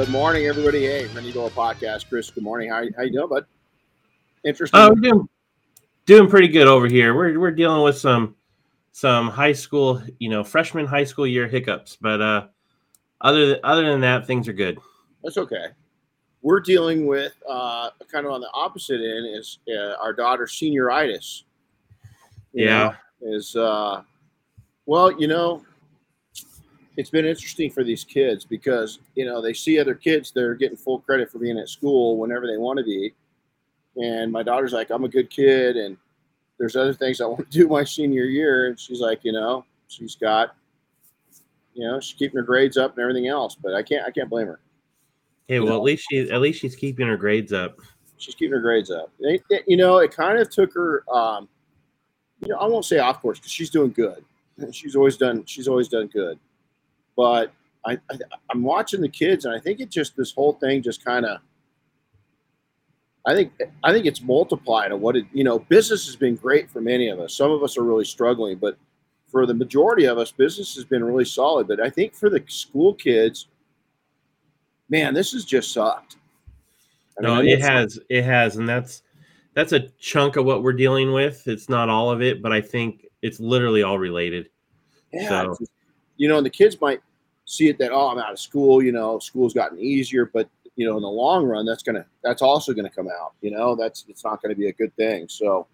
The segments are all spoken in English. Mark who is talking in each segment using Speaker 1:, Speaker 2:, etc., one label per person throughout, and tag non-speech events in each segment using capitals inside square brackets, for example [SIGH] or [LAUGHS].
Speaker 1: Good morning, everybody. Hey, Renny Doyle Podcast. Chris, good morning. How, how you doing, bud? Interesting.
Speaker 2: Oh, we're doing, doing pretty good over here. We're we're dealing with some some high school, you know, freshman high school year hiccups, but uh, other other than that, things are good.
Speaker 1: That's okay. We're dealing with uh, kind of on the opposite end is uh, our daughter's senioritis. You
Speaker 2: Yeah.
Speaker 1: know, is uh, well, you know, it's been interesting for these kids because you know they see other kids that are getting full credit for being at school whenever they want to be, and my daughter's like, I'm a good kid, and there's other things I want to [LAUGHS] do my senior year, and she's like, you know, she's got, you know, she's keeping her grades up and everything else, but I can't, I can't blame her.
Speaker 2: Hey, well, at least she at least she's keeping her grades up.
Speaker 1: she's keeping her grades up. It- it- you know, it kind of took her. Um, you know, I won't say off course because she's doing good. [LAUGHS] She's always done. She's always done good. But I, I, I'm watching the kids, and I think it just this whole thing just kind of. I think I think it's multiplied what it. You know, business has been great for many of us. Some of us are really struggling, but for the majority of us, business has been really solid. But I think for the school kids, man, this has just sucked. I
Speaker 2: No,
Speaker 1: know
Speaker 2: it has it has, and that's that's a chunk of what we're dealing with. It's not all of it, but I think it's literally all related.
Speaker 1: Yeah,
Speaker 2: So-
Speaker 1: just- you know, and the kids might see it that oh, I'm out of school. You know, school's gotten easier, but you know, in the long run, that's gonna that's also gonna come out. You know, that's it's not gonna be a good thing. So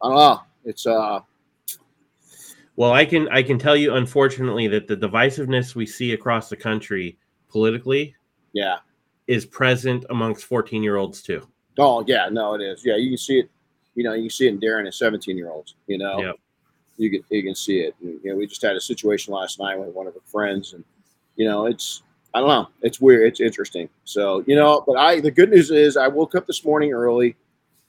Speaker 1: I don't know. It's uh,
Speaker 2: Well, I can I can tell you, unfortunately, that the divisiveness we see across the country politically
Speaker 1: yeah.
Speaker 2: is present amongst 14 year olds too.
Speaker 1: Oh yeah, no, it is. Yeah, you can see it. You know, you can see it in Darren and 17 year olds. You know,
Speaker 2: Yep.
Speaker 1: you can you can see it. And, you know, we just had a situation last night with one of our friends, and you know, it's I don't know, it's weird, it's interesting. So you know, but I the good news is I woke up this morning early,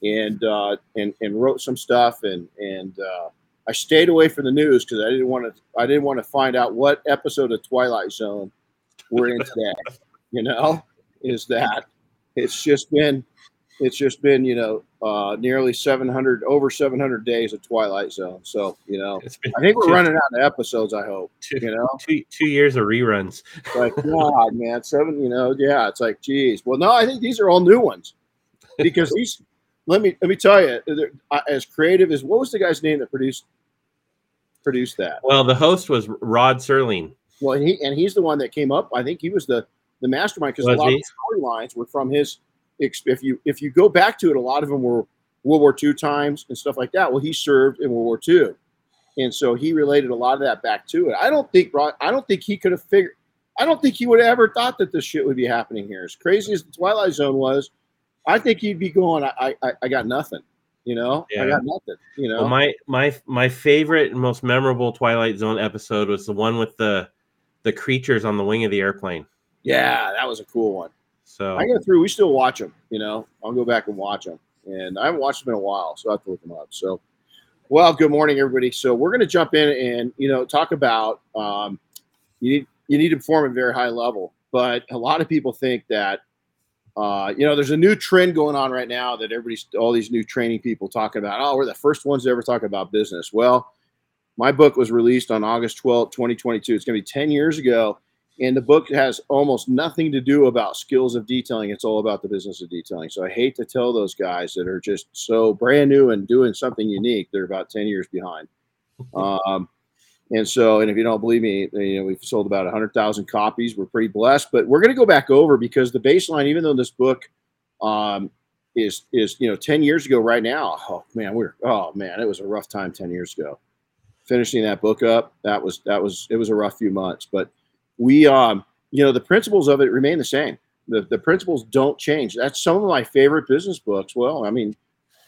Speaker 1: and uh, and and wrote some stuff, and and uh, I stayed away from the news because I didn't want to I didn't want to find out what episode of Twilight Zone we're in [LAUGHS] today. you know, is that it's just been it's just been you know uh, nearly 700 over 700 days of twilight zone so you know i think we're
Speaker 2: two,
Speaker 1: running out of episodes i hope
Speaker 2: two,
Speaker 1: you know
Speaker 2: two, two years of reruns.
Speaker 1: It's like god man seven you know yeah it's like geez well no i think these are all new ones because these let me let me tell you uh, as creative as what was the guy's name that produced produced that
Speaker 2: Well, the host was Rod Serling.
Speaker 1: well and he and he's the one that came up i think he was the the mastermind because a lot
Speaker 2: he?
Speaker 1: of the storylines were from his if you if you go back to it a lot of them were world war ii times and stuff like that. Well he served in world war ii and so he related a lot of that back to it. I don't think i don't think he could have figured i don't think he would have ever thought that this shit would be happening here. As crazy as the twilight zone was i think he'd be going i i, I got nothing you know? I got nothing you know?
Speaker 2: Well, my my my favorite and most memorable Twilight Zone episode was the one with the the creatures on the wing of the airplane.
Speaker 1: yeah that was a cool one
Speaker 2: So
Speaker 1: I go through. We still watch them. You know, I'll go back and watch them, and I haven't watched them in a while, so I have to look them up. So, well, good morning, everybody. So we're going to jump in and you know talk about um, you need you need to perform at a very high level, but a lot of people think that uh, you know there's a new trend going on right now that everybody's all these new training people talking about. Oh, we're the first ones to ever talk about business. Well, my book was released on August 12th, 2022. It's going to be 10 years ago. And the book has almost nothing to do about skills of detailing. It's all about the business of detailing. So I hate to tell those guys that are just so brand new and doing something unique. They're about 10 years behind. [LAUGHS] Um, and so, and if you don't believe me, you know, we've sold about 100,000 copies. We're pretty blessed, but we're going to go back over because the baseline, even though this book um, is, is, you know, 10 years ago right now, oh man, we're, oh man, it was a rough time 10 years ago. Finishing that book up, that was, that was, it was a rough few months, but we, um, you know, the principles of it remain the same. The, the principles don't change. That's some of my favorite business books. Well, I mean,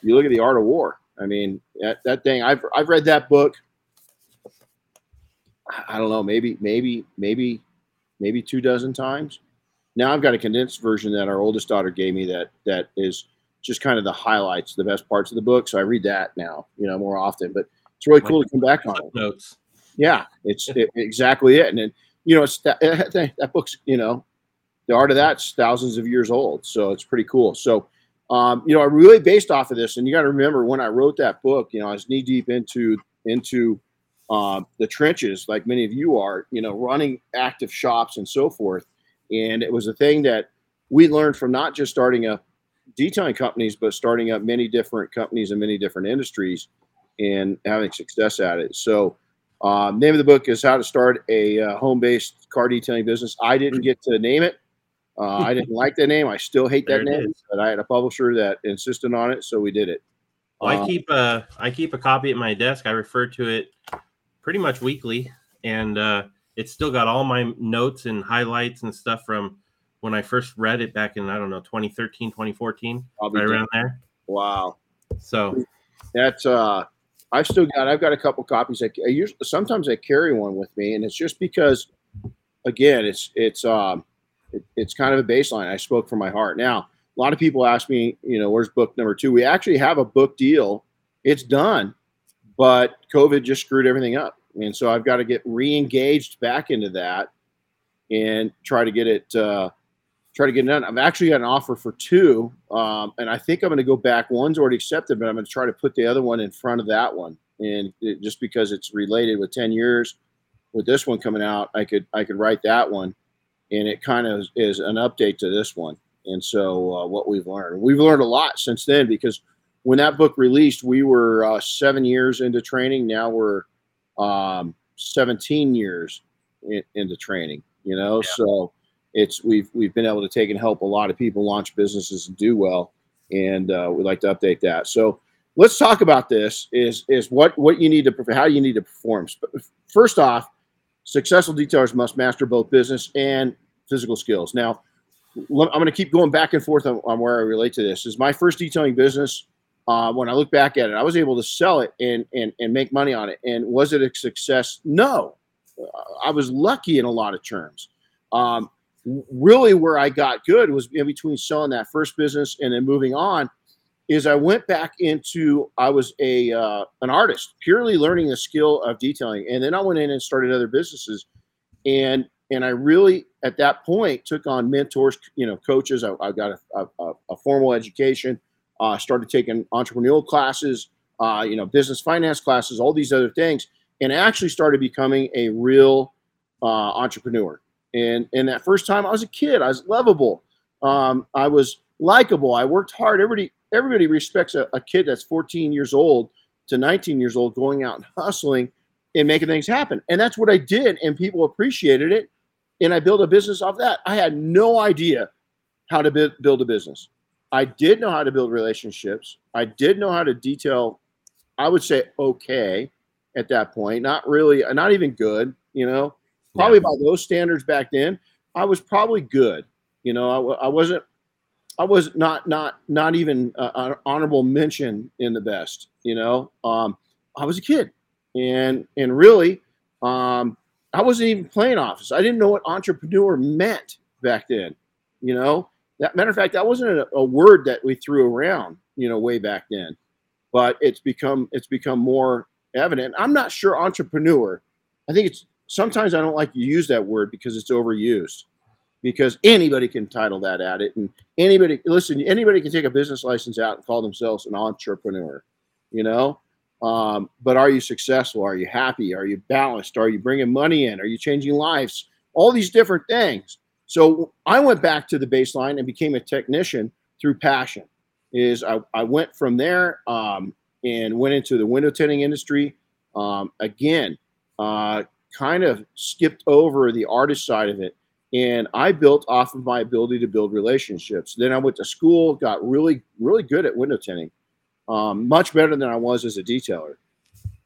Speaker 1: you look at the Art of War. I mean, that, that thing. I've I've read that book. I don't know, maybe maybe maybe maybe two dozen times. Now I've got a condensed version that our oldest daughter gave me that that is just kind of the highlights, the best parts of the book. So I read that now, you know, more often. But it's really cool to come back on it.
Speaker 2: notes.
Speaker 1: Yeah, it's it, exactly it. And then you know, it's that, that that book's you know, the art of that's thousands of years old. So it's pretty cool. So um, you know, I really based off of this, and you got to remember when I wrote that book, you know, I was knee deep into into um, the trenches, like many of you are, you know, running active shops and so forth. And it was a thing that we learned from not just starting up detailing companies, but starting up many different companies in many different industries and having success at it. So, um, name of the book is How to Start a uh, Home Based Car Detailing Business. I didn't get to name it. Uh, I didn't like that name. I still hate that name, is. but I had a publisher that insisted on it, so we did it.
Speaker 2: Well, I um, keep a I keep a copy at my desk. I refer to it pretty much weekly, and uh, it's still got all my notes and highlights and stuff from when I first read it back in I don't know 2013, 2014, right around there.
Speaker 1: Wow.
Speaker 2: So
Speaker 1: that's uh I've still got I've got a couple copies. I, I usually sometimes I carry one with me, and it's just because again it's it's um it, it's kind of a baseline. I spoke from my heart. Now a lot of people ask me, you know, where's book number two? We actually have a book deal. It's done, but COVID just screwed everything up, and so I've got to get re-engaged back into that and try to get it. Uh, try to get it done. I've actually got an offer for two, um, and I think I'm going to go back. One's already accepted, but I'm going to try to put the other one in front of that one, and it, just because it's related with 10 years, with this one coming out, I could I could write that one, and it kind of is an update to this one. And so uh, what we've learned, we've learned a lot since then because when that book released, we were uh, seven years into training. Now we're um, 17 years in, into training. You know, yeah. so it's we've we've been able to take and help a lot of people launch businesses and do well, and uh, we'd like to update that. So let's talk about this. Is is what what you need to how you need to perform. First off, successful detailers must master both business and physical skills. Now, I'm going to keep going back and forth on, on where I relate to this. Is my first detailing business. Uh, when I look back at it, I was able to sell it and and and make money on it. And was it a success? No, I was lucky in a lot of terms. Um, really where I got good was in between selling that first business and then moving on is I went back into I was a uh, an artist purely learning the skill of detailing. And then I went in and started other businesses. And and I really at that point took on mentors you know coaches. I, I got a, a, a, formal education. Uh, started taking entrepreneurial classes uh, you know business finance classes all these other things and actually started becoming a real uh, entrepreneur and and that first time I was a kid, I was lovable. Um, I was likable. I worked hard. Everybody everybody respects a, a, kid that's 14 years old to 19 years old going out and hustling and making things happen. And that's what I did, and people appreciated it. And I built a business off that. I had no idea how to build, build a business. I did know how to build relationships. I did know how to detail. I would say okay at that point, not really, not even good. You know, Probably yeah. by those standards back then, I was probably good. You know, I, I wasn't. I was not not not even uh, an honorable mention in the best. You know, um, I was a kid, and and really, um, I wasn't even playing office. I didn't know what entrepreneur meant back then. You know, that matter of fact, that wasn't a, a word that we threw around. You know, way back then, but it's become it's become more evident. I'm not sure entrepreneur. I think it's sometimes I don't like to use that word because it's overused. Because anybody can title that at it, and anybody listen. Anybody can take a business license out and call themselves an entrepreneur, you know. Um, but are you successful? Are you happy? Are you balanced? Are you bringing money in? Are you changing lives? All these different things. So I went back to the baseline and became a technician through passion. Is I, I went from there um, and went into the window tinting industry. Um, again, uh, kind of skipped over the artist side of it. And I built off of my ability to build relationships. Then I went to school, got really, really good at window tinting, um, much better than I was as a detailer.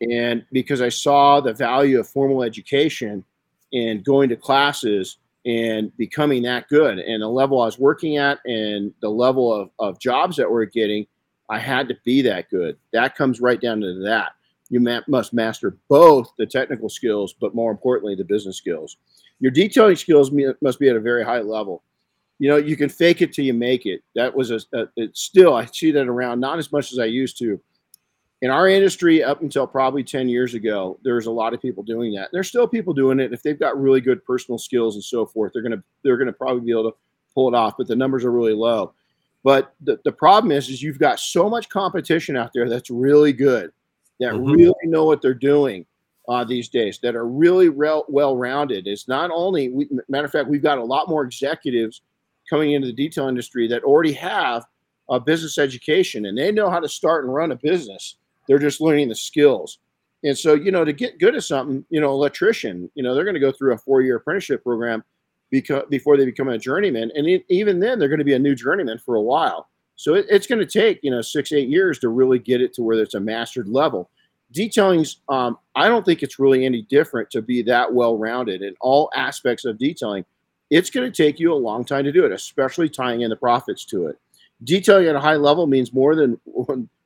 Speaker 1: And because I saw the value of formal education and going to classes and becoming that good and the level I was working at and the level of, of jobs that we're getting, I had to be that good. That comes right down to that you ma- must master both the technical skills, but more importantly, the business skills. Your detailing skills must be at a very high level. You know, you can fake it till you make it. That was a, a it's still I see that around not as much as I used to. In our industry, up until probably 10 years ago, there's a lot of people doing that. There's still people doing it. If they've got really good personal skills and so forth, they're gonna they're gonna probably be able to pull it off, but the numbers are really low. But the, the problem is, is you've got so much competition out there that's really good that mm-hmm. really know what they're doing. uh, these days that are really real, well-rounded. It's not only, we, matter of fact, we've got a lot more executives coming into the detail industry that already have a business education and they know how to start and run a business. They're just learning the skills. And so, you know, to get good at something, you know, electrician, you know, they're going to go through a four-year apprenticeship program because before they become a journeyman, and even then, they're going to be a new journeyman for a while. So it, it's going to take you know six eight years to really get it to where it's a mastered level. Detailing's um, I don't think it's really any different to be that well rounded in all aspects of detailing. It's going to take you a long time to do it, especially tying in the profits to it. Detailing at a high level means more than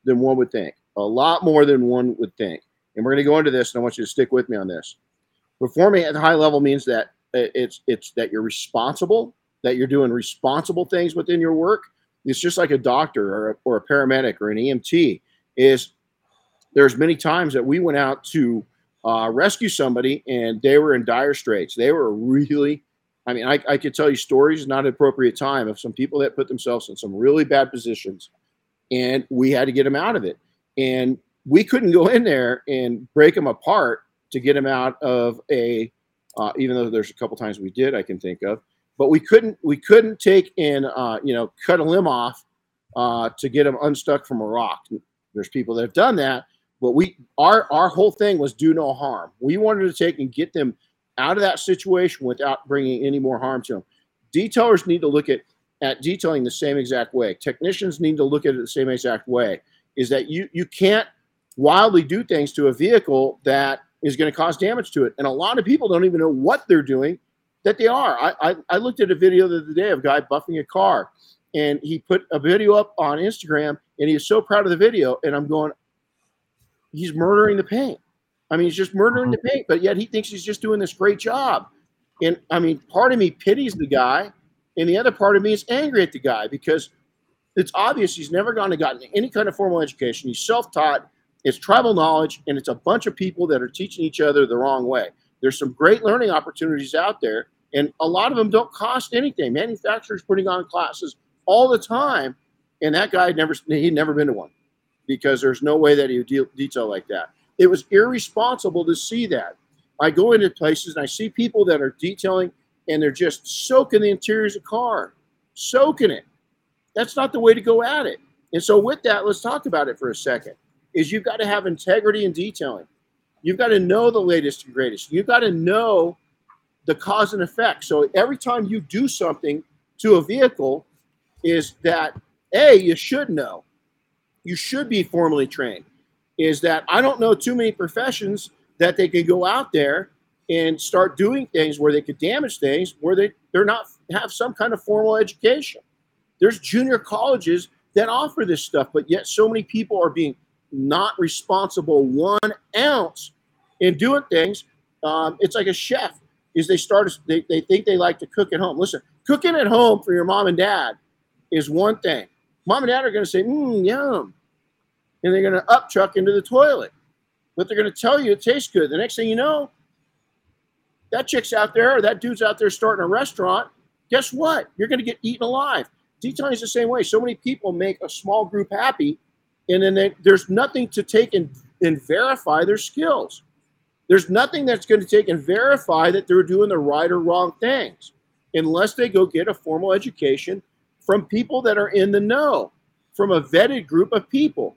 Speaker 1: than one would think, a lot more than one would think. And we're going to go into this, and I want you to stick with me on this. Performing at the high level means that it's it's that you're responsible, that you're doing responsible things within your work, it's just like a doctor or a, or a paramedic or an EMT. Is there's many times that we went out to uh, rescue somebody and they were in dire straits. They were really, I mean, I, I could tell you stories, not an appropriate time, of some people that put themselves in some really bad positions, and we had to get them out of it. And we couldn't go in there and break them apart to get them out of a, uh, even though there's a couple times we did, I can think of but we couldn't we couldn't take in uh, you know cut a limb off uh, to get them unstuck from a rock. There's people that have done that, but we our our whole thing was do no harm. We wanted to take and get them out of that situation without bringing any more harm to them. Detailers need to look at at detailing the same exact way. Technicians need to look at it the same exact way. Is that you you can't wildly do things to a vehicle that is going to cause damage to it, and a lot of people don't even know what they're doing that they are. I, I, I looked at a video the other day of a guy buffing a car, and he put a video up on Instagram, and he was so proud of the video. And I'm going, he's murdering the paint. I mean, he's just murdering the paint, but yet he thinks he's just doing this great job. And I mean, part of me pities the guy, and the other part of me is angry at the guy because it's obvious he's never gone to gotten any kind of formal education. He's self-taught. It's tribal knowledge, and it's a bunch of people that are teaching each other the wrong way. There's some great learning opportunities out there, and a lot of them don't cost anything. Manufacturers putting on classes all the time, and that guy never he'd never been to one because there's no way that he would deal, detail like that. It was irresponsible to see that. I go into places and I see people that are detailing and they're just soaking the interiors of car, soaking it. That's not the way to go at it. And so with that, let's talk about it for a second. Is you've got to have integrity in detailing. You've got to know the latest and greatest. You've got to know the cause and effect. So every time you do something to a vehicle, is that a you should know, you should be formally trained. Is that I don't know too many professions that they can go out there and start doing things where they could damage things where they they're not have some kind of formal education. There's junior colleges that offer this stuff, but yet so many people are being not responsible one ounce in doing things. Um, it's like a chef is they start they, they think they like to cook at home. Listen, cooking at home for your mom and dad is one thing. Mom and dad are going to say, mmm, yum. And they're going to up chuck into the toilet. But they're going to tell you it tastes good. The next thing you know, that chick's out there or that dude's out there starting a restaurant. Guess what? You're going to get eaten alive. Detailing is the same way. So many people make a small group happy, and then they, there's nothing to take and, and verify their skills. There's nothing that's going to take and verify that they're doing the right or wrong things unless they go get a formal education from people that are in the know, from a vetted group of people.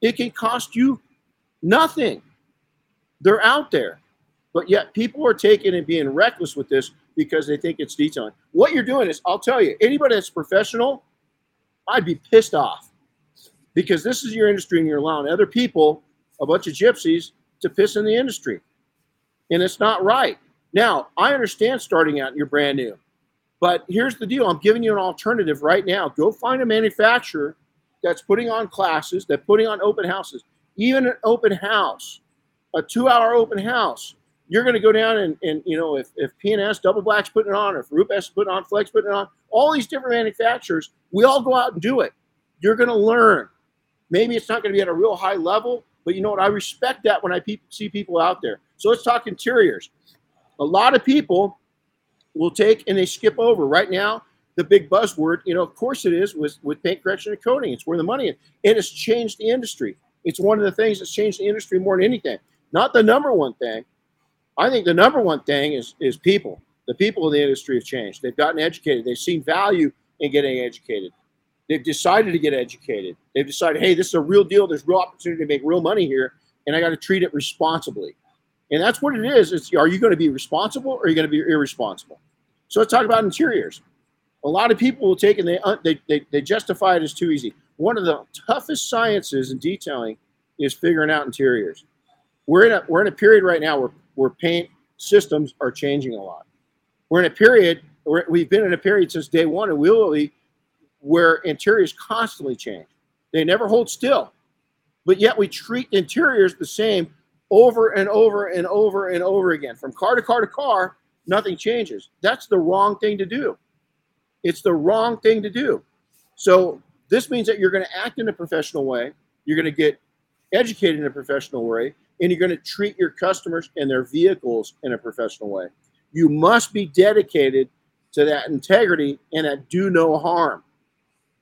Speaker 1: It can cost you nothing. They're out there. But yet people are taking and being reckless with this because they think it's detailing. What you're doing is, I'll tell you, anybody that's professional, I'd be pissed off because this is your industry and you're allowing other people, a bunch of gypsies, to piss in the industry and it's not right. Now, I understand starting out and you're brand new, but here's the deal I'm giving you an alternative right now. Go find a manufacturer that's putting on classes, that's putting on open houses, even an open house, a two hour open house. You're going to go down and, and you know, if, if P&S, Double Black's putting it on, or if Rupes putting it on, Flex putting it on, all these different manufacturers, we all go out and do it. You're going to learn. Maybe it's not going to be at a real high level, but you know what? I respect that when I pe- see people out there. So let's talk interiors. A lot of people will take and they skip over. Right now, the big buzzword, you know, of course it is with, with paint correction and coating. It's where the money is. It has changed the industry. It's one of the things that's changed the industry more than anything. not the number one thing. I think the number one thing is is people. The people in the industry have changed. They've gotten educated. They've seen value in getting educated. They've decided to get educated. They've decided, hey, this is a real deal. There's real opportunity to make real money here, and I got to treat it responsibly. And that's what it is. It's are you going to be responsible or are you going to be irresponsible? So let's talk about interiors. A lot of people will take and they, uh, they, they, they justify it as too easy. One of the toughest sciences in detailing is figuring out interiors. We're in a we're in a period right now where, where paint systems are changing a lot. We're in a period where we've been in a period since day one and we'll be where interiors constantly change. They never hold still. But yet we treat interiors the same over and over and over and over again. From car to car to car, nothing changes. That's the wrong thing to do. It's the wrong thing to do. So this means that you're going to act in a professional way. You're going to get educated in a professional way, and you're going to treat your customers and their vehicles in a professional way. You must be dedicated to that integrity and that do no harm.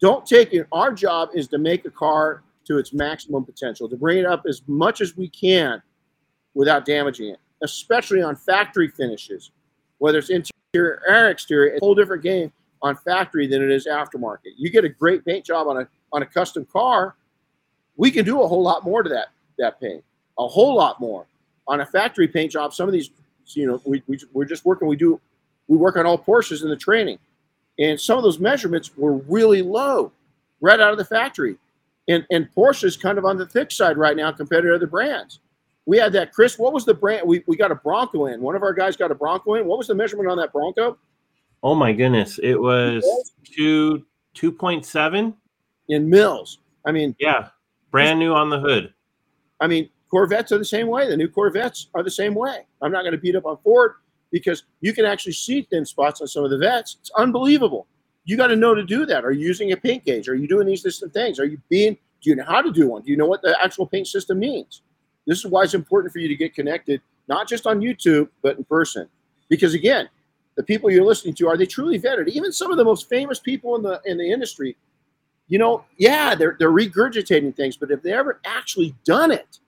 Speaker 1: Don't take it. Our job is to make a car to its maximum potential, to bring it up as much as we can without damaging it, especially on factory finishes, whether it's interior or exterior. It's a whole different game on factory than it is aftermarket. You get a great paint job on a on a custom car, we can do a whole lot more to that that paint, a whole lot more. On a factory paint job, some of these, you know, we, we we're just working. We do we work on all Porsches in the training, and some of those measurements were really low, right out of the factory. And and Porsche is kind of on the thick side right now compared to other brands. We had that Chris. What was the brand? We, we got a Bronco in. One of our guys got a Bronco in. What was the measurement on that Bronco?
Speaker 2: Oh my goodness, it was two two point seven
Speaker 1: in mils. I mean,
Speaker 2: yeah, brand new on the hood.
Speaker 1: I mean, Corvettes are the same way. The new Corvettes are the same way. I'm not going to beat up on Ford because you can actually see thin spots on some of the Vettes. It's unbelievable. You got to know to do that. Are you using a paint gauge? Are you doing these different things? Are you being? Do you know how to do one? Do you know what the actual paint system means? This is why it's important for you to get connected, not just on YouTube, but in person. Because again, the people you're listening to are they truly vetted? Even some of the most famous people in the in the industry, you know, yeah, they're they're regurgitating things, but have they ever actually done it?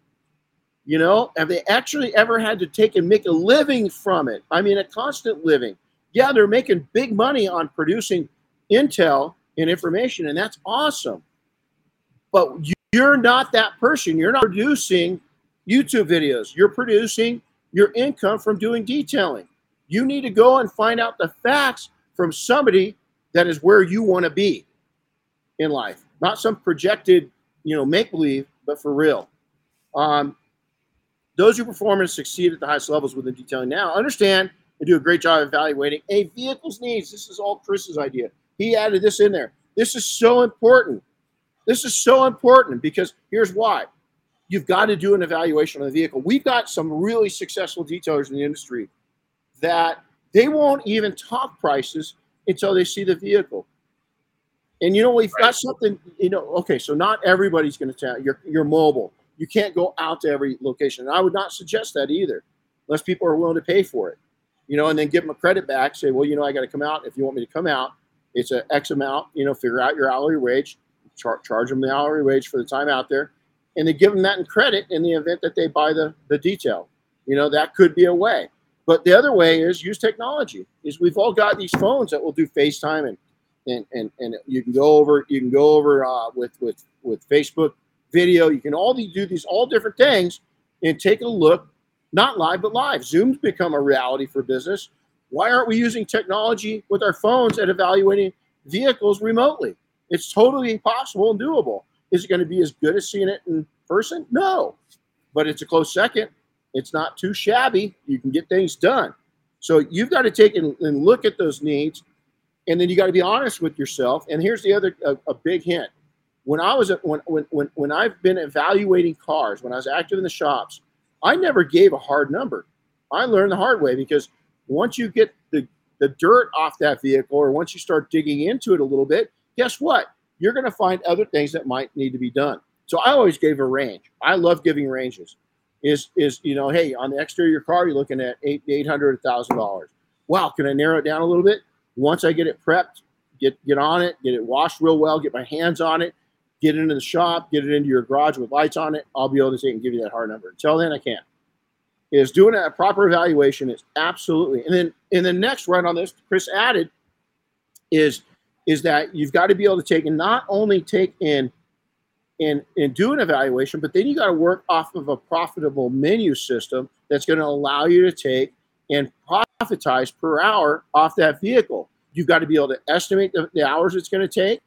Speaker 1: You know, have they actually ever had to take and make a living from it? I mean, a constant living. Yeah, they're making big money on producing intel and information, and that's awesome. But you're not that person. You're not producing YouTube videos. You're producing your income from doing detailing. You need to go and find out the facts from somebody that is where you want to be in life, not some projected, you know, make believe, but for real. Um, those who perform and succeed at the highest levels within detailing now understand and do a great job evaluating a vehicle's needs. This is all Chris's idea. He added this in there. This is so important. This is so important because here's why. You've got to do an evaluation on the vehicle. We've got some really successful detailers in the industry that they won't even talk prices until they see the vehicle. And you know, we've right. got something, you know, okay, so not everybody's going to tell you're, you're mobile. You can't go out to every location. And I would not suggest that either, unless people are willing to pay for it, you know, and then give them a credit back. Say, well, you know, I got to come out. If you want me to come out, it's an X amount, you know, figure out your hourly wage, char- charge them the hourly wage for the time out there, and then give them that in credit in the event that they buy the, the detail. You know, that could be a way. But the other way is use technology. Is we've all got these phones that will do FaceTime and and and, and you can go over you can go over uh, with with with Facebook video. You can all do these all different things and take a look, not live but live. Zoom's become a reality for business. Why aren't we using technology with our phones at evaluating vehicles remotely? It's totally possible and doable. Is it going to be as good as seeing it in person? No, but it's a close second. It's not too shabby. You can get things done. So you've got to take and, and look at those needs, and then you got to be honest with yourself. And here's the other a, a big hint: when I was when, when when when I've been evaluating cars, when I was active in the shops, I never gave a hard number. I learned the hard way because once you get the the dirt off that vehicle, or once you start digging into it a little bit, guess what? You're going to find other things that might need to be done. So I always gave a range. I love giving ranges is is you know, hey, on the exterior car, you're looking at eight eight hundred thousand dollars. Wow, can I narrow it down a little bit? Once I get it prepped, get get on it, get it washed real well, get my hands on it, get it into the shop, get it into your garage with lights on it, I'll be able to take and give you that hard number. Until then, I can't. is doing a proper evaluation is absolutely. And then and the next right on this, Chris added is is that you've got to be able to take and not only take in and and do an evaluation, but then you got to work off of a profitable menu system that's going to allow you to take and profitize per hour off that vehicle. You've got to be able to estimate the, the hours it's going to take.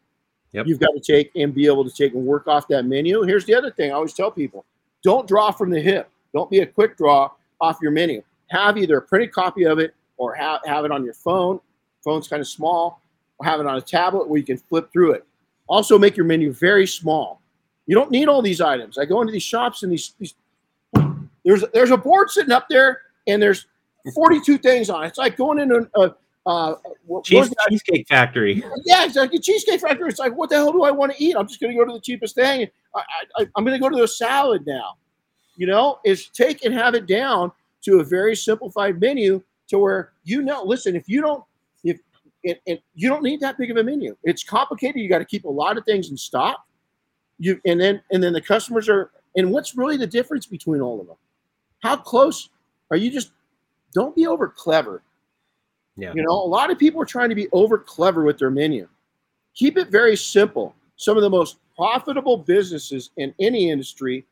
Speaker 2: Yep.
Speaker 1: You've got to take and be able to take and work off that menu. Here's the other thing I always tell people don't draw from the hip. Don't be a quick draw off your menu. Have either a printed copy of it or have, have it on your phone. Phone's kind of small, or have it on a tablet where you can flip through it. Also, make your menu very small. You don't need all these items. I go into these shops and these, these there's there's a board sitting up there and there's 42 things on it. It's like going into a, uh, what,
Speaker 2: Cheese, cheesecake factory.
Speaker 1: Yeah, exactly. Cheesecake factory. It's like, what the hell do I want to eat? I'm just going to go to the cheapest thing. I, I, I'm going to go to the salad now. You know, is take and have it down to a very simplified menu to where you know. Listen, if you don't, if and, and you don't need that big of a menu. It's complicated. You got to keep a lot of things in stock. You and then and then the customers are. And what's really the difference between all of them? How close are you? Just don't be over clever.
Speaker 2: Yeah.
Speaker 1: You know, a lot of people are trying to be over clever with their menu. Keep it very simple. Some of the most profitable businesses in any industry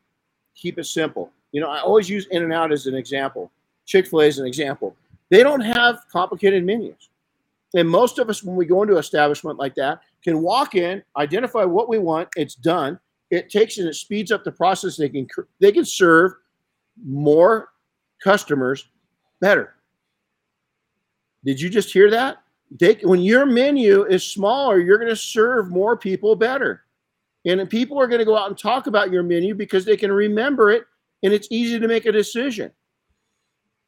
Speaker 1: keep it simple. You know, I always use In and Out as an example. Chick fil A is an example. They don't have complicated menus. And most of us, when we go into an establishment like that, can walk in, identify what we want, it's done. It takes and it speeds up the process. They can they can serve more customers better. Did you just hear that? When your menu is smaller, you're going to serve more people better. And people are going to go out and talk about your menu because they can remember it and it's easy to make a decision.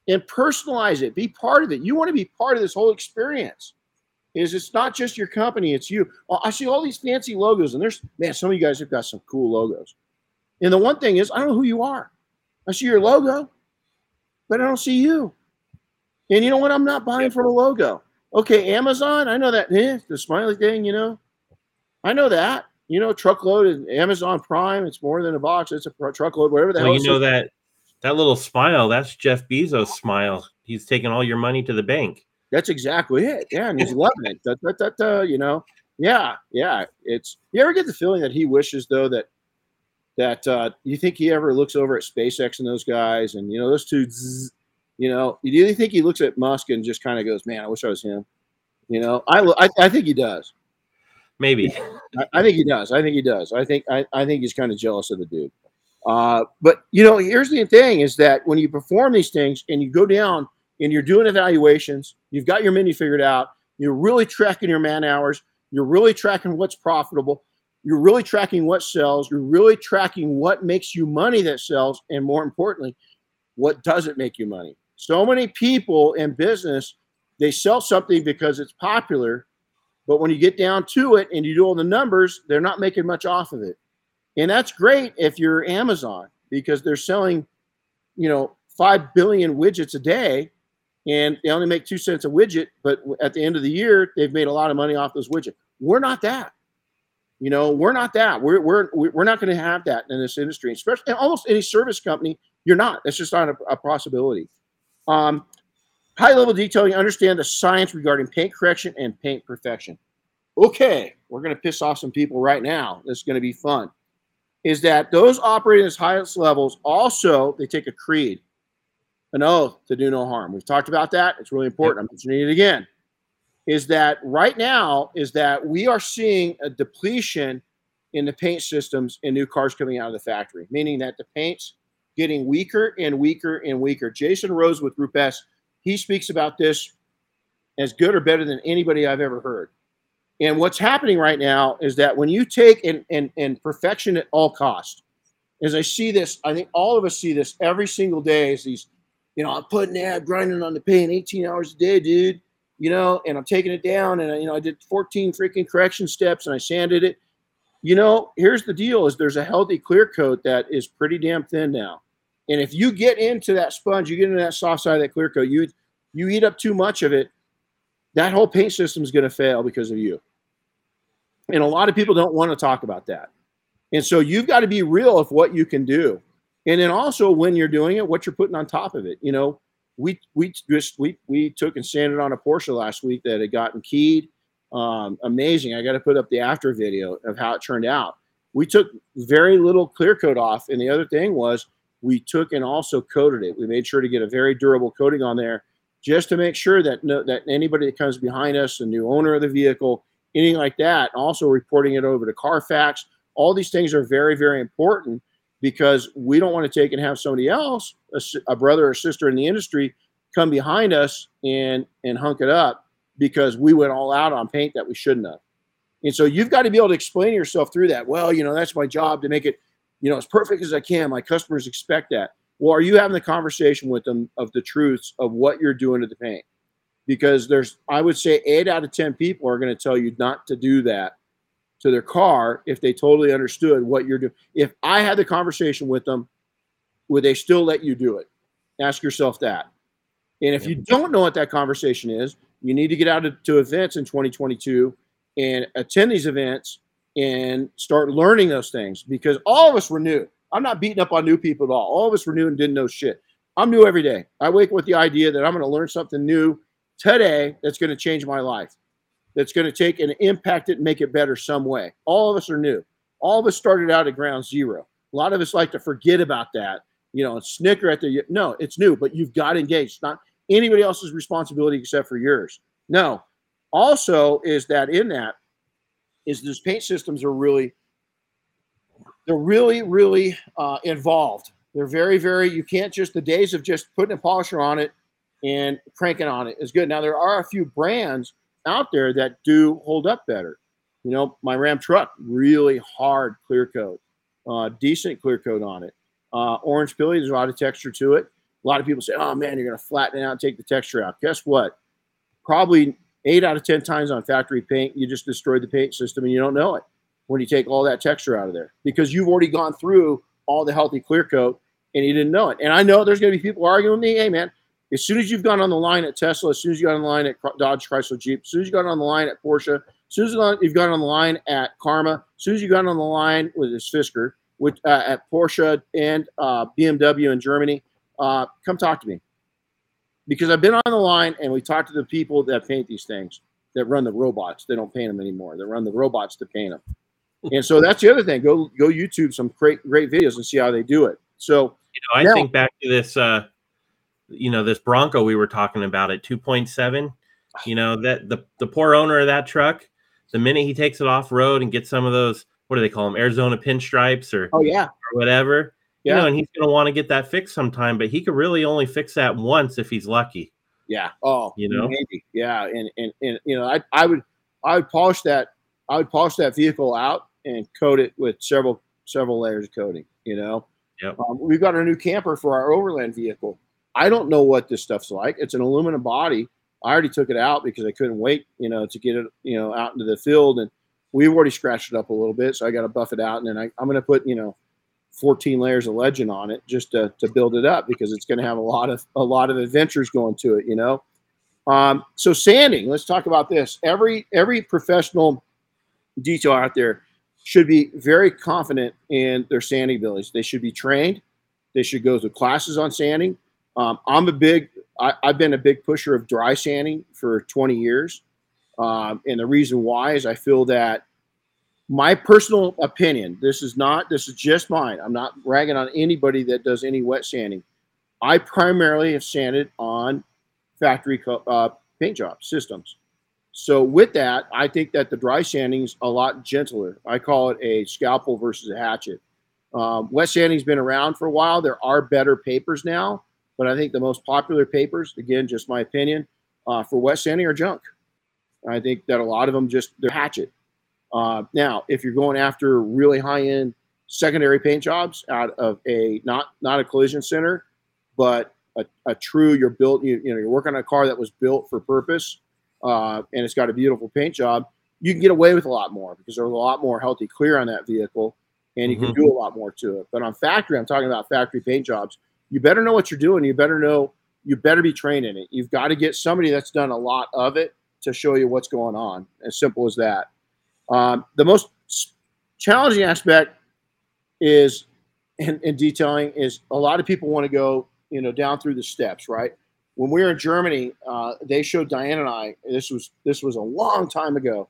Speaker 1: And personalize it, be part of it. You want to be part of this whole experience. Is it's not just your company, it's you. I see all these fancy logos, and there's man, some of you guys have got some cool logos. And the one thing is, I don't know who you are. I see your logo, but I don't see you. And you know what? I'm not buying from a logo. Okay, Amazon, I know that. Eh, the smiley thing, you know. I know that. You know, truckload and Amazon Prime, it's more than a box. It's a truckload, whatever the
Speaker 2: well,
Speaker 1: hell.
Speaker 2: You know that that little smile, that's Jeff Bezos' smile. He's taking all your money to the bank.
Speaker 1: That's exactly it. Yeah, and he's loving it. Da, da, da, da, you know. Yeah, yeah. It's you ever get the feeling that he wishes though that that uh, you think he ever looks over at SpaceX and those guys and you know those two zzz, you know, do you think he looks at Musk and just kind of goes, "Man, I wish I was him"? You know, I I, I think he does.
Speaker 2: Maybe.
Speaker 1: I, I, think he does. I think he does. I think I, I think he's kind of jealous of the dude. Uh, but you know, here's the thing: is that when you perform these things and you go down and you're doing evaluations, you've got your menu figured out, you're really tracking your man hours, you're really tracking what's profitable, you're really tracking what sells, you're really tracking what makes you money that sells, and more importantly, what doesn't make you money. So many people in business, they sell something because it's popular, but when you get down to it and you do all the numbers, they're not making much off of it. And that's great if you're Amazon because they're selling, you know, 5 billion widgets a day and they only make 2 cents a widget, but at the end of the year, they've made a lot of money off those widgets. We're not that. You know, we're not that. We're we're we're not going to have that in this industry, especially almost any service company. You're not. That's just not a, a possibility. Um, high level detailing, understand the science regarding paint correction and paint perfection. Okay, we're going to piss off some people right now. This is going to be fun. Is that those operating at highest levels also they take a creed, an oath to do no harm. We've talked about that. It's really important. I'm mentioning it again. Is that right now? Is that we are seeing a depletion in the paint systems in new cars coming out of the factory, meaning that the paints getting weaker and weaker and weaker. Jason Rose with S, he speaks about this as good or better than anybody I've ever heard. And what's happening right now is that when you take and, and, and perfection at all cost, as I see this, I think all of us see this every single day is these, you know, I'm putting that grinding on the paint 18 hours a day, dude, you know, and I'm taking it down and, you know, I did 14 freaking correction steps and I sanded it. You know, here's the deal is there's a healthy clear coat that is pretty damn thin now. And if you get into that sponge, you get into that soft side of that clear coat, you you eat up too much of it, that whole paint system is going to fail because of you. And a lot of people don't want to talk about that. And so you've got to be real of what you can do. and then also when you're doing it, what you're putting on top of it. You know, we we just we we took and sanded on a Porsche last week that had gotten keyed. Um, amazing. I got to put up the after video of how it turned out. We took very little clear coat off, and the other thing was we took and also coated it. We made sure to get a very durable coating on there just to make sure that no, that anybody that comes behind us, the new owner of the vehicle, anything like that, also reporting it over to Carfax. All these things are very, very important because we don't want to take and have somebody else, a, a, brother or sister in the industry, come behind us and and hunk it up because we went all out on paint that we shouldn't have. And so you've got to be able to explain yourself through that. Well, you know, that's my job to make it, you know, as perfect as I can. My customers expect that. Well, are you having the conversation with them of the truths of what you're doing to the paint? Because there's, I would say, eight out of 10 people are going to tell you not to do that to their car if they totally understood what you're doing. If I had the conversation with them, would they still let you do it? Ask yourself that. And if you don't know what that conversation is, you need to get out to events in 2022 and attend these events and start learning those things because all of us were new. I'm not beating up on new people at all. All of us were new and didn't know shit. I'm new every day. I wake up with the idea that I'm going to learn something new today that's going to change my life, that's going to take and impact it and make it better some way. All of us are new. All of us started out at ground zero. A lot of us like to forget about that, you know, snicker at the no, it's new, but you've got engaged. It's not anybody else's responsibility except for yours. No. Also, is that in that is those paint systems are really they're really, really uh, involved. They're very, very, you can't just, the days of just putting a polisher on it and cranking on it is good. Now, there are a few brands out there that do hold up better. You know, my Ram truck, really hard clear coat, uh, decent clear coat on it. Uh, Orange Peel, there's a lot of texture to it. A lot of people say, oh man, you're going to flatten it out take the texture out. Guess what? Probably eight out of 10 times on factory paint, you just destroyed the paint system and you don't know it when you take all that texture out of there because you've already gone through all the healthy clear coat and you didn't know it. And I know there's going to be people arguing with me, hey man, as soon as you've gone on the line at Tesla, as soon as you got on the line at Dodge Chrysler Jeep, as soon as you got on the line at Porsche, as soon as you've got on the line at Karma, as soon as you got on the line with this Fisker, with uh, at Porsche and uh, BMW in Germany, uh, come talk to me because I've been on the line and we talked to the people that paint these things that run the robots. They don't paint them anymore. They run the robots to paint them [LAUGHS] and so that's the other thing. Go go YouTube some great great videos and see how they do it. So
Speaker 2: you know, I now, think back to this uh you know, this Bronco we were talking about at 2.7. You know, that the the poor owner of that truck, the minute he takes it off road and gets some of those, what do they call them, Arizona pinstripes or
Speaker 1: oh yeah, or
Speaker 2: whatever. Yeah. You know, and he's gonna want to get that fixed sometime, but he could really only fix that once if he's lucky.
Speaker 1: Yeah. Oh,
Speaker 2: you know,
Speaker 1: maybe. Yeah. And and and you know, I I would I would polish that I would polish that vehicle out and coat it with several several layers of coating. You know,
Speaker 2: yep.
Speaker 1: Um, we've got a new camper for our overland vehicle. I don't know what this stuff's like. It's an aluminum body. I already took it out because I couldn't wait, you know, to get it, you know, out into the field. And we've already scratched it up a little bit, so I got to buff it out. And then I, I'm going to put, you know, 14 layers of legend on it just to, to build it up because it's going to have a lot of a lot of adventures going to it, you know. Um, so sanding, let's talk about this. Every every professional detail out there should be very confident in their sanding abilities. They should be trained. They should go through classes on sanding. Um, I'm a big, I, have been a big pusher of dry sanding for 20 years. Um, and the reason why is I feel that my personal opinion, this is not, this is just mine. I'm not ragging on anybody that does any wet sanding. I primarily have sanded on factory uh, paint job systems. So with that, I think that the dry sanding is a lot gentler. I call it a scalpel versus a hatchet. Um, wet sanding's been around for a while. There are better papers now, but I think the most popular papers, again, just my opinion, uh, for wet sanding are junk. I think that a lot of them just they're hatchet. Uh, now, if you're going after really high-end secondary paint jobs out of a not not a collision center, but a, a true you're built you, you know you're working on a car that was built for purpose uh, and it's got a beautiful paint job, you can get away with a lot more because there's a lot more healthy clear on that vehicle and you mm-hmm. can do a lot more to it. But on factory, I'm talking about factory paint jobs. You better know what you're doing. You better know, you better be trained in it. You've got to get somebody that's done a lot of it to show you what's going on. As simple as that. Um, the most challenging aspect is in, and detailing is a lot of people want to go, you know, down through the steps, right? When we were in Germany, uh, they showed Diane and I. This was this was a long time ago.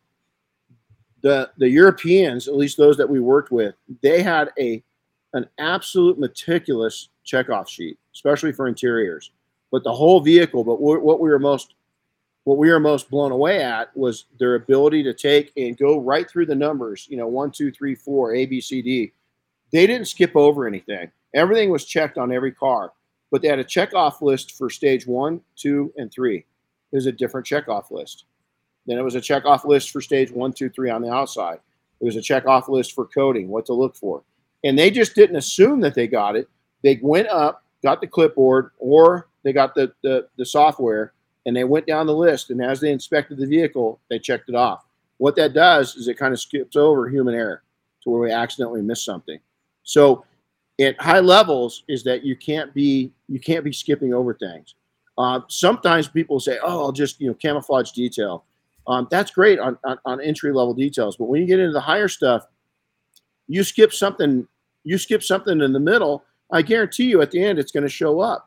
Speaker 1: The the Europeans, at least those that we worked with, they had a an absolute meticulous checkoff sheet, especially for interiors. But the whole vehicle. But what we were most what we were most blown away at was their ability to take and go right through the numbers. You know, one, two, three, four, A, B, C, D. They didn't skip over anything. Everything was checked on every car, but they had a checkoff list for stage one, two, and three. It was a different checkoff list. Then it was a checkoff list for stage one, two, three on the outside. It was a checkoff list for coating, what to look for. And they just didn't assume that they got it. They went up, got the clipboard, or they got the, the, the software, and they went down the list. And as they inspected the vehicle, they checked it off. What that does is it kind of skips over human error to where we accidentally miss something. So at high levels is that you can't be you can't be skipping over things. Uh, sometimes people say, "Oh, I'll just you know camouflage detail." Um, that's great on, on, on entry level details, but when you get into the higher stuff, you skip something. You skip something in the middle. I guarantee you, at the end, it's going to show up,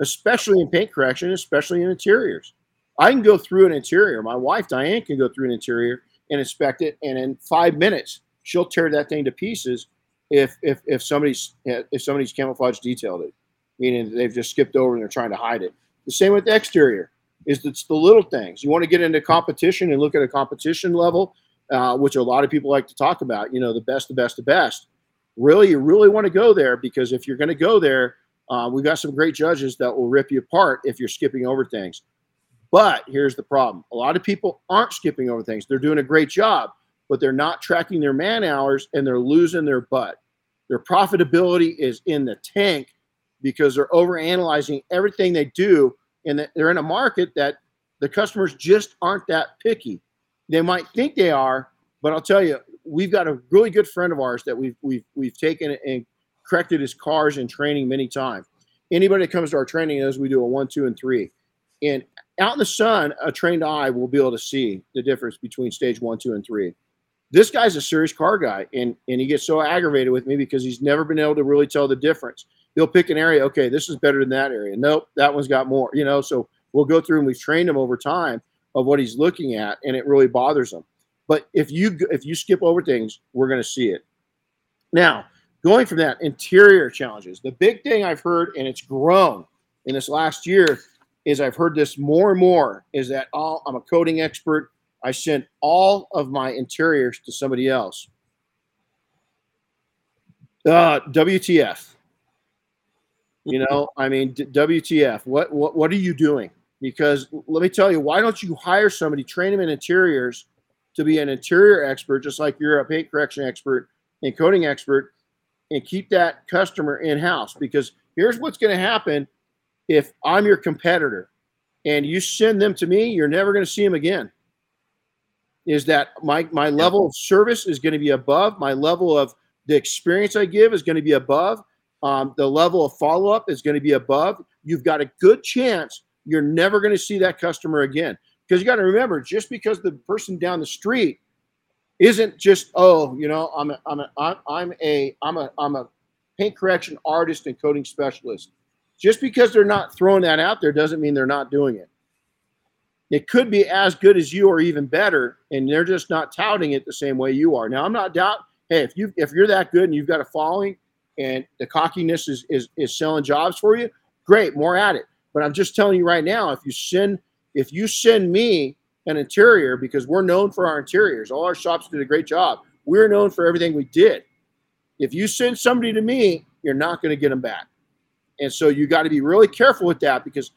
Speaker 1: especially in paint correction, especially in interiors. I can go through an interior. My wife Diane can go through an interior and inspect it, and in five minutes, she'll tear that thing to pieces if if if somebody's if somebody's camouflage detailed it, meaning they've just skipped over and they're trying to hide it. The same with the exterior. Is it's the little things. You want to get into competition and look at a competition level, uh, which a lot of people like to talk about. You know, the best, the best, the best. Really, you really want to go there because if you're going to go there, uh, we've got some great judges that will rip you apart if you're skipping over things. But here's the problem: a lot of people aren't skipping over things. They're doing a great job but they're not tracking their man hours and they're losing their butt. Their profitability is in the tank because they're over analyzing everything they do and they're in a market that the customers just aren't that picky. They might think they are, but I'll tell you, we've got a really good friend of ours that we've we've we've taken and corrected his cars in training many times. Anybody that comes to our training knows we do a one, two, and three. And out in the sun, a trained eye will be able to see the difference between stage one, two, and three. This guy's a serious car guy and and he gets so aggravated with me because he's never been able to really tell the difference. He'll pick an area okay this is better than that area. Nope that one's got more you know so we'll go through and we've trained him over time of what he's looking at and it really bothers him. But if you if you skip over things we're going to see it. Now going from that interior challenges the big thing i've heard and it's grown in this last year is i've heard this more and more is that oh i'm a coating expert I sent all of my interiors to somebody else. Uh, WTF? You know, I mean, WTF? What what what are you doing? Because let me tell you, why don't you hire somebody, train them in interiors to be an interior expert, just like you're a paint correction expert and coating expert, and keep that customer in house? Because here's what's going to happen if I'm your competitor and you send them to me, you're never going to see them again is that my my level of service is going to be above my level of the experience I give is going to be above um, the level of follow up is going to be above. You've got a good chance you're never going to see that customer again because you got to remember just because the person down the street isn't just oh you know I'm a, I'm a I'm a I'm a I'm a paint correction artist and coating specialist. Just because they're not throwing that out there doesn't mean they're not doing it it could be as good as you or even better, and they're just not touting it the same way you are. Now, I'm not doubt. Hey, if you if you're that good and you've got a following, and the cockiness is is is selling jobs for you, great, more at it. But I'm just telling you right now, if you send if you send me an interior because we're known for our interiors, all our shops did a great job. We're known for everything we did. If you send somebody to me, you're not going to get them back. And so you got to be really careful with that because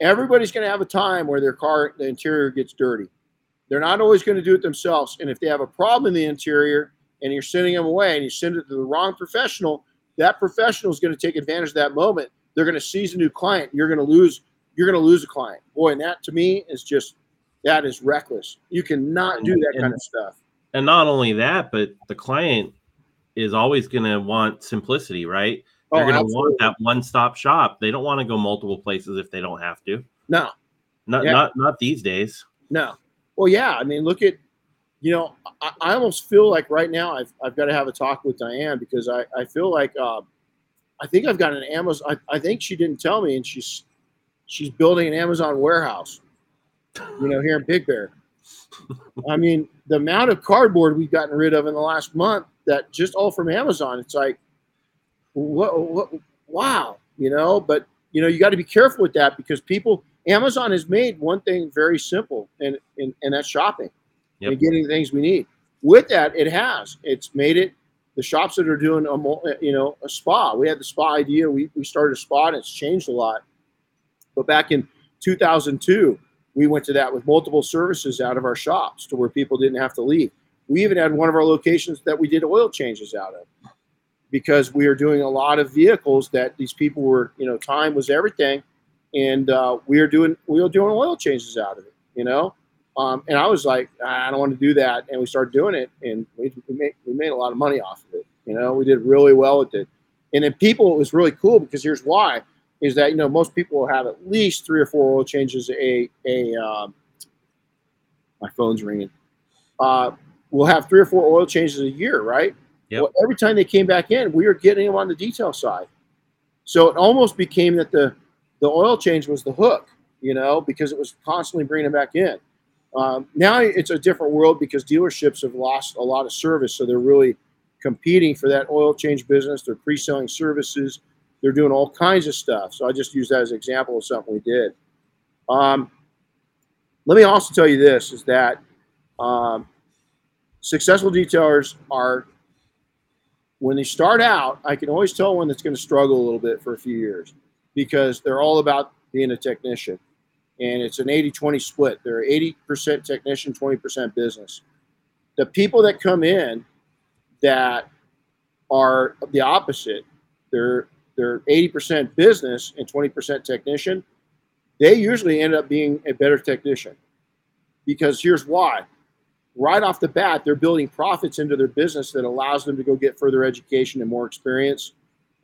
Speaker 1: everybody's going to have a time where their car, the interior gets dirty. They're not always going to do it themselves. And if they have a problem in the interior and you're sending them away and you send it to the wrong professional, that professional is going to take advantage of that moment. They're going to seize a new client. You're going to lose. You're going to lose a client. Boy, and that to me is just that is reckless. You cannot do that
Speaker 2: and,
Speaker 1: kind of stuff.
Speaker 2: And not only that, but the client is always going to want simplicity, right? They're oh, going to want that one-stop shop. They don't want to go multiple places if they don't have to.
Speaker 1: No,
Speaker 2: not yeah. not not these days.
Speaker 1: No. Well, yeah. I mean, look at you know, I, I, almost feel like right now I've, I've got to have a talk with Diane because I, I feel like uh, I think I've got an Amazon. I, I think she didn't tell me, and she's she's building an Amazon warehouse. You know, here in Big Bear. I mean, the amount of cardboard we've gotten rid of in the last month that just all from Amazon. It's like, what, what wow, you know. But you know, you got to be careful with that because people. Amazon has made one thing very simple, and and, and that's shopping yep. and getting the things we need. With that, it has. It's made it the shops that are doing a you know a spa. We had the spa idea. We we started a spa, and it's changed a lot. But back in 2002, we went to that with multiple services out of our shops to where people didn't have to leave. We even had one of our locations that we did oil changes out of because we are doing a lot of vehicles that these people were, you know, time was everything, and uh, we are doing we were doing oil changes out of it, you know. Um, and I was like, I don't want to do that, and we started doing it, and we, we made we made a lot of money off of it. You know, we did really well with it, and then people it was really cool because here's why: is that you know most people will have at least three or four oil changes a a um, my phone's ringing. Uh, we'll have three or four oil changes a year, right? Yep. Well, every time they came back in, we were getting them on the detail side. So it almost became that the the oil change was the hook, you know, because it was constantly bringing them back in. Um, now it's a different world because dealerships have lost a lot of service, so they're really competing for that oil change business. They're pre-selling services. They're doing all kinds of stuff. So I just use that as an example of something we did. Um, let me also tell you this: is that um, successful detailers are when they start out, I can always tell one that's going to struggle a little bit for a few years because they're all about being a technician and it's an 80-20 split. They're 80% technician, 20% business. The people that come in that are the opposite, they're they're 80% business and 20% technician, they usually end up being a better technician. Because here's why. Right off the bat, they're building profits into their business that allows them to go get further education and more experience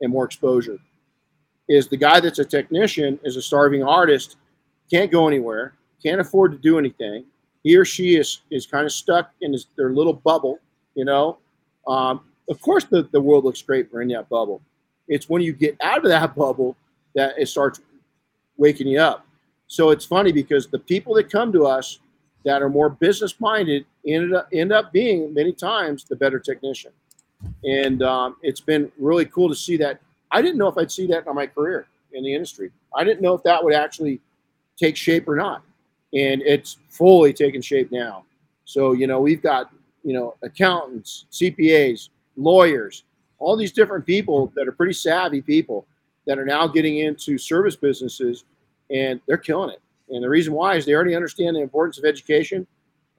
Speaker 1: and more exposure. Is the guy that's a technician is a starving artist can't go anywhere, can't afford to do anything. He or she is is kind of stuck in his, their little bubble, you know. Um, of course, the, the world looks great when in that bubble. It's when you get out of that [LAUGHS] bubble that it starts waking you up. So it's funny because the people that come to us that are more business minded ended up, end up being many times the better technician. And um, it's been really cool to see that. I didn't know if I'd see that in my career in the industry. I didn't know if that would actually take shape or not. And it's fully taken shape now. So, you know, we've got, you know, accountants, CPAs, lawyers, all these different people that are pretty savvy people that are now getting into service businesses and they're killing it. And the reason why is they already understand the importance of education.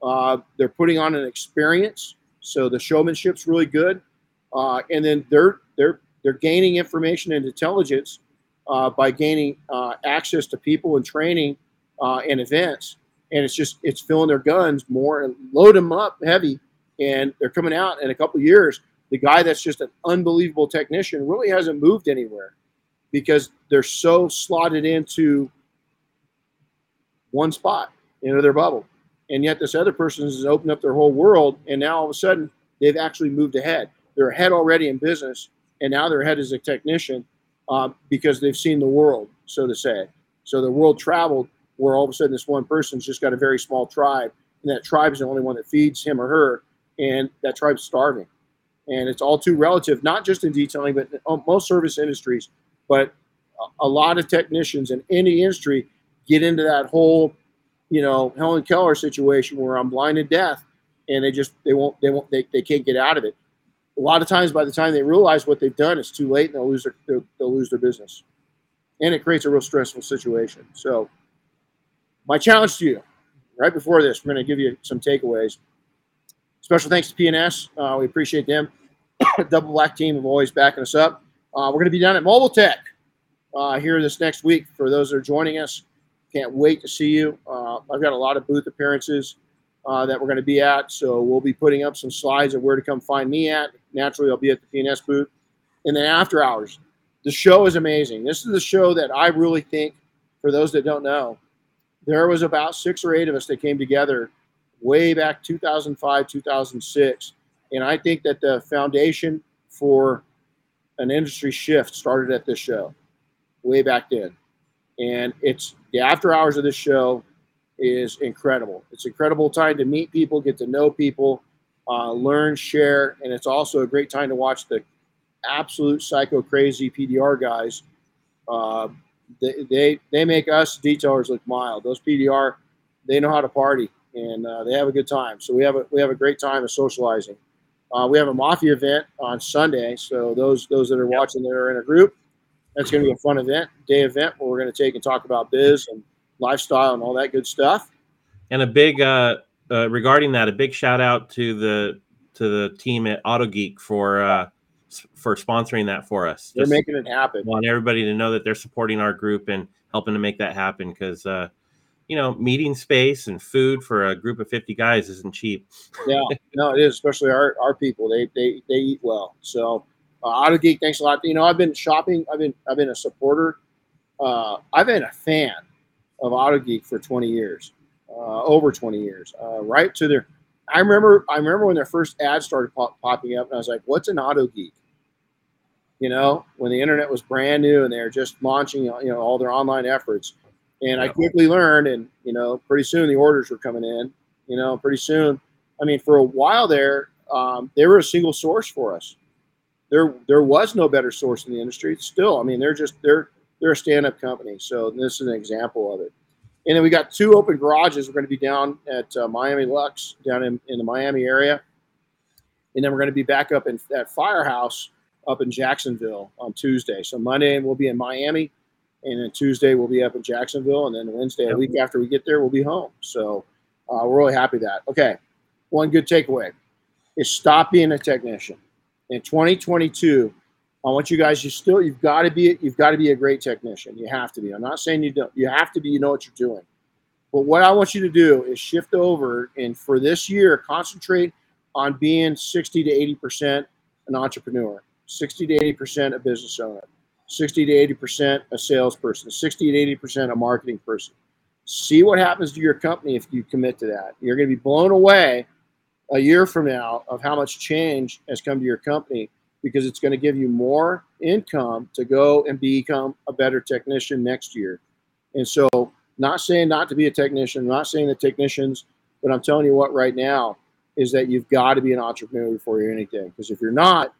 Speaker 1: Uh, they're putting on an experience, so the showmanship's really good. Uh, and then they're they're they're gaining information and intelligence uh, by gaining uh, access to people and training uh, and events. And it's just it's filling their guns more and load them up heavy, and they're coming out in a couple years. The guy that's just an unbelievable technician really hasn't moved anywhere because they're so slotted into one spot into their bubble. And yet this other person has opened up their whole world, and now all of a sudden they've actually moved ahead. They're ahead already in business, and now they're ahead as a technician um, because they've seen the world, so to say. So the world traveled where all of a sudden this one person's just got a very small tribe, and that tribe is the only one that feeds him or her, and that tribe's starving. And it's all too relative, not just in detailing, but in most service industries. But a lot of technicians in any industry get into that whole, you know, Helen Keller situation where I'm blind to death, and they just they won't they won't they, they can't get out of it a lot of times by the time they realize what they've done, it's too late and they'll lose their they'll, they'll lose their business, and it creates a real stressful situation. So, my challenge to you, right before this, we're going to give you some takeaways. Special thanks to P&S. Uh, we appreciate them. [COUGHS] Double Black team of always backing us up. Uh, we're going to be down at Mobile Tech uh, here this next week. For those that are joining us, can't wait to see you. Uh, I've got a lot of booth appearances uh, that we're going to be at. So we'll be putting up some slides of where to come find me at. Naturally, I'll be at the P&S booth. And then after hours, the show is amazing. This is the show that I really think, for those that don't know, there was about six or eight of us that came together way back 2005, 2006. And I think that the foundation for an industry shift started at this show, way back then, and it's the after hours of this show is incredible. It's incredible time to meet people, get to know people, uh, learn, share, and it's also a great time to watch the absolute psycho crazy PDR guys. Uh, they, they they make us detailers look mild. Those PDR, they know how to party and uh, they have a good time. So we have a we have a great time of socializing. Uh, we have a mafia event on Sunday. So those those that are watching that are in a group, that's going to be a fun event, day event where we're going to take and talk about biz and lifestyle and all that good stuff.
Speaker 2: And a big uh, uh, regarding that, a big shout out to the to the team at Auto Geek for uh, for sponsoring that for us.
Speaker 1: They're Just making it happen.
Speaker 2: Want everybody to know that they're supporting our group and helping to make that happen because uh, you know meeting space and food for a group of 50 guys isn't cheap.
Speaker 1: yeah, no, it is, especially our, our people. They they they eat well. So uh, AutoGeek, thanks a lot. You know, I've been shopping. I've been I've been a supporter. Uh, I've been a fan of Auto Geek for 20 years, uh, over 20 years. Uh, right to their, I remember I remember when their first ad started pop, popping up, and I was like, "What's an Auto Geek? You know, when the internet was brand new and they were just launching, you know, all their online efforts. And I quickly learned, and you know, pretty soon the orders were coming in. You know, pretty soon. I mean, for a while there, um, they were a single source for us. There, there was no better source in the industry. Still, I mean, they're just they're they're a stand-up company. So this is an example of it. And then we got two open garages. We're going to be down at uh, Miami Lux, down in, in the Miami area, and then we're going to be back up in at Firehouse up in Jacksonville on Tuesday. So Monday we'll be in Miami, and then Tuesday we'll be up in Jacksonville, and then Wednesday, a week after we get there, we'll be home. So uh, we're really happy that. Okay, one good takeaway is stop being a technician. In 2022, I want you guys. You still, you've got to be, you've got to be a great technician. You have to be. I'm not saying you don't. You have to be. You know what you're doing. But what I want you to do is shift over and for this year, concentrate on being 60 to 80 percent an entrepreneur, 60 to 80 percent a business owner, 60 to 80 percent a salesperson, 60 to 80 percent a marketing person. See what happens to your company if you commit to that. You're going to be blown away a year from now of how much change has come to your company because it's going to give you more income to go and become a better technician next year. And so, not saying not to be a technician, not saying the technicians, but I'm telling you what right now is that you've got to be an entrepreneur before you're anything. Because if you're not,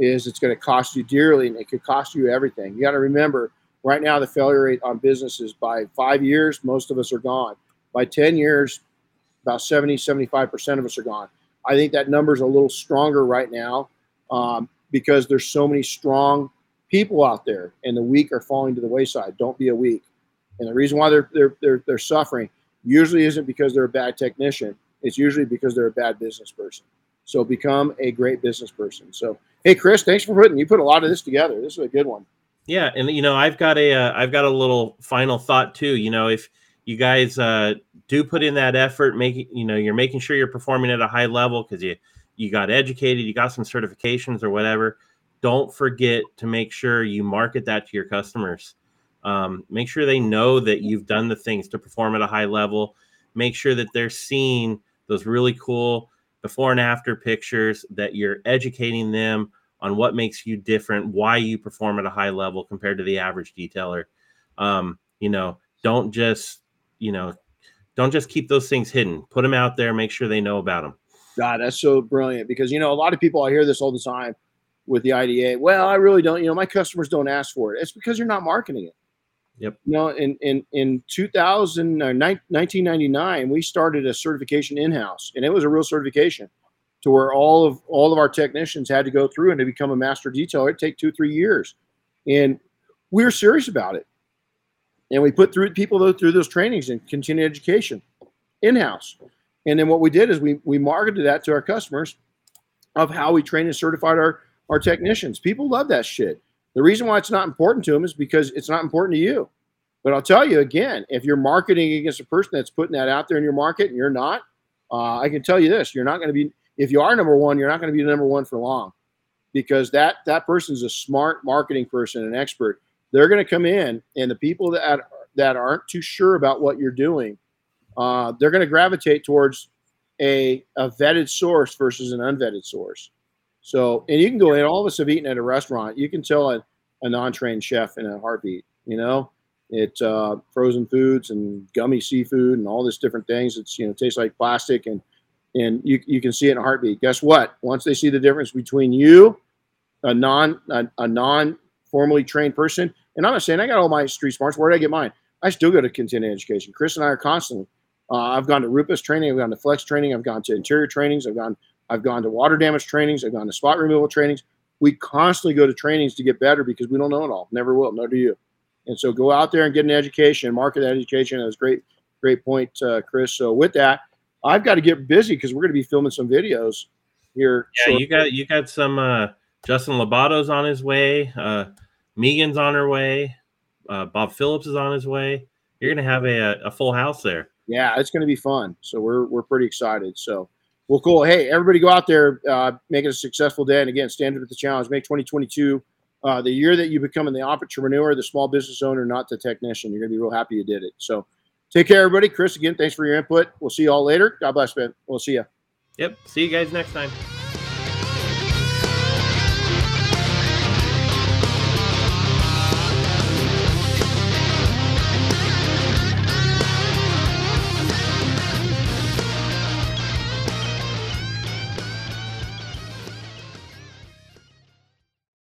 Speaker 1: is it's going to cost you dearly and it could cost you everything. You got to remember right now the failure rate on businesses by five years, most of us are gone. By 10 years, about 70, 75% of us are gone. I think that number is a little stronger right now um, because there's so many strong people out there, and the weak are falling to the wayside. Don't be a weak. And the reason why they're they're they're, they're suffering usually isn't because they're a bad technician. It's usually because they're a bad business person. So become a great business person. So hey, Chris, thanks for putting you put a lot of this together. This is a good one.
Speaker 2: Yeah, and you know I've got a have uh, got a little final thought too. You know if you guys uh, do put in that effort, making you know you're making sure you're performing at a high level because you you got educated, you got some certifications or whatever, don't forget to make sure you market that to your customers. Um, make sure they know that you've done the things to perform at a high level. Make sure that they're seeing those really cool before and after pictures, that you're educating them on what makes you different, why you perform at a high level compared to the average detailer. Um, you know, don't just, you know, don't just keep those things hidden. Put them out there, make sure they know about them.
Speaker 1: God, that's so brilliant because you know a lot of people I hear this all the time with the IDA. Well, I really don't. You know, my customers don't ask for it. It's because you're not marketing it.
Speaker 2: Yep.
Speaker 1: Know, in in in 2000 or uh, 1999, we started a certification in house, and it was a real certification to where all of all of our technicians had to go through and to become a master detailer. It take two three years, and we were serious about it. And we put through people through those trainings and continuing education in house. And then what we did is we we marketed that to our customers of how we trained and certified our our technicians. People love that shit. The reason why it's not important to them is because it's not important to you. But I'll tell you again, if you're marketing against a person that's putting that out there in your market and you're not, uh, I can tell you this: you're not going to be. If you are number one, you're not going to be number one for long, because that that person's a smart marketing person, an expert. They're going to come in, and the people that that aren't too sure about what you're doing uh, they're going to gravitate towards a, a vetted source versus an unvetted source. So, and you can go in. All of us have eaten at a restaurant. You can tell a, a non-trained chef in a heartbeat. You know, it uh, frozen foods and gummy seafood and all this different things. It's you know tastes like plastic and and you you can see it in a heartbeat. Guess what? Once they see the difference between you, a non a, a non formally trained person, and I'm not saying I got all my street smarts. Where did I get mine? I still go to continuing education. Chris and I are constantly. Uh, I've gone to RUPES training. I've gone to flex training. I've gone to interior trainings. I've gone. I've gone to water damage trainings. I've gone to spot removal trainings. We constantly go to trainings to get better because we don't know it all. Never will. Nor do you. And so go out there and get an education, market that education. That's great, great point, uh, Chris. So with that, I've got to get busy because we're going to be filming some videos here.
Speaker 2: Yeah, shortly. you got you got some uh, Justin Labato's on his way. Uh, Megan's on her way. Uh, Bob Phillips is on his way. You're going to have a, a full house there.
Speaker 1: Yeah, it's going to be fun. So we're we're pretty excited. So well, cool. Hey, everybody, go out there, uh, make it a successful day, and again, stand up at the challenge. Make 2022 uh, the year that you become the entrepreneur, the small business owner, not the technician. You're going to be real happy you did it. So take care, everybody. Chris, again, thanks for your input. We'll see you all later. God bless, man. We'll see you.
Speaker 2: Yep. See you guys next time.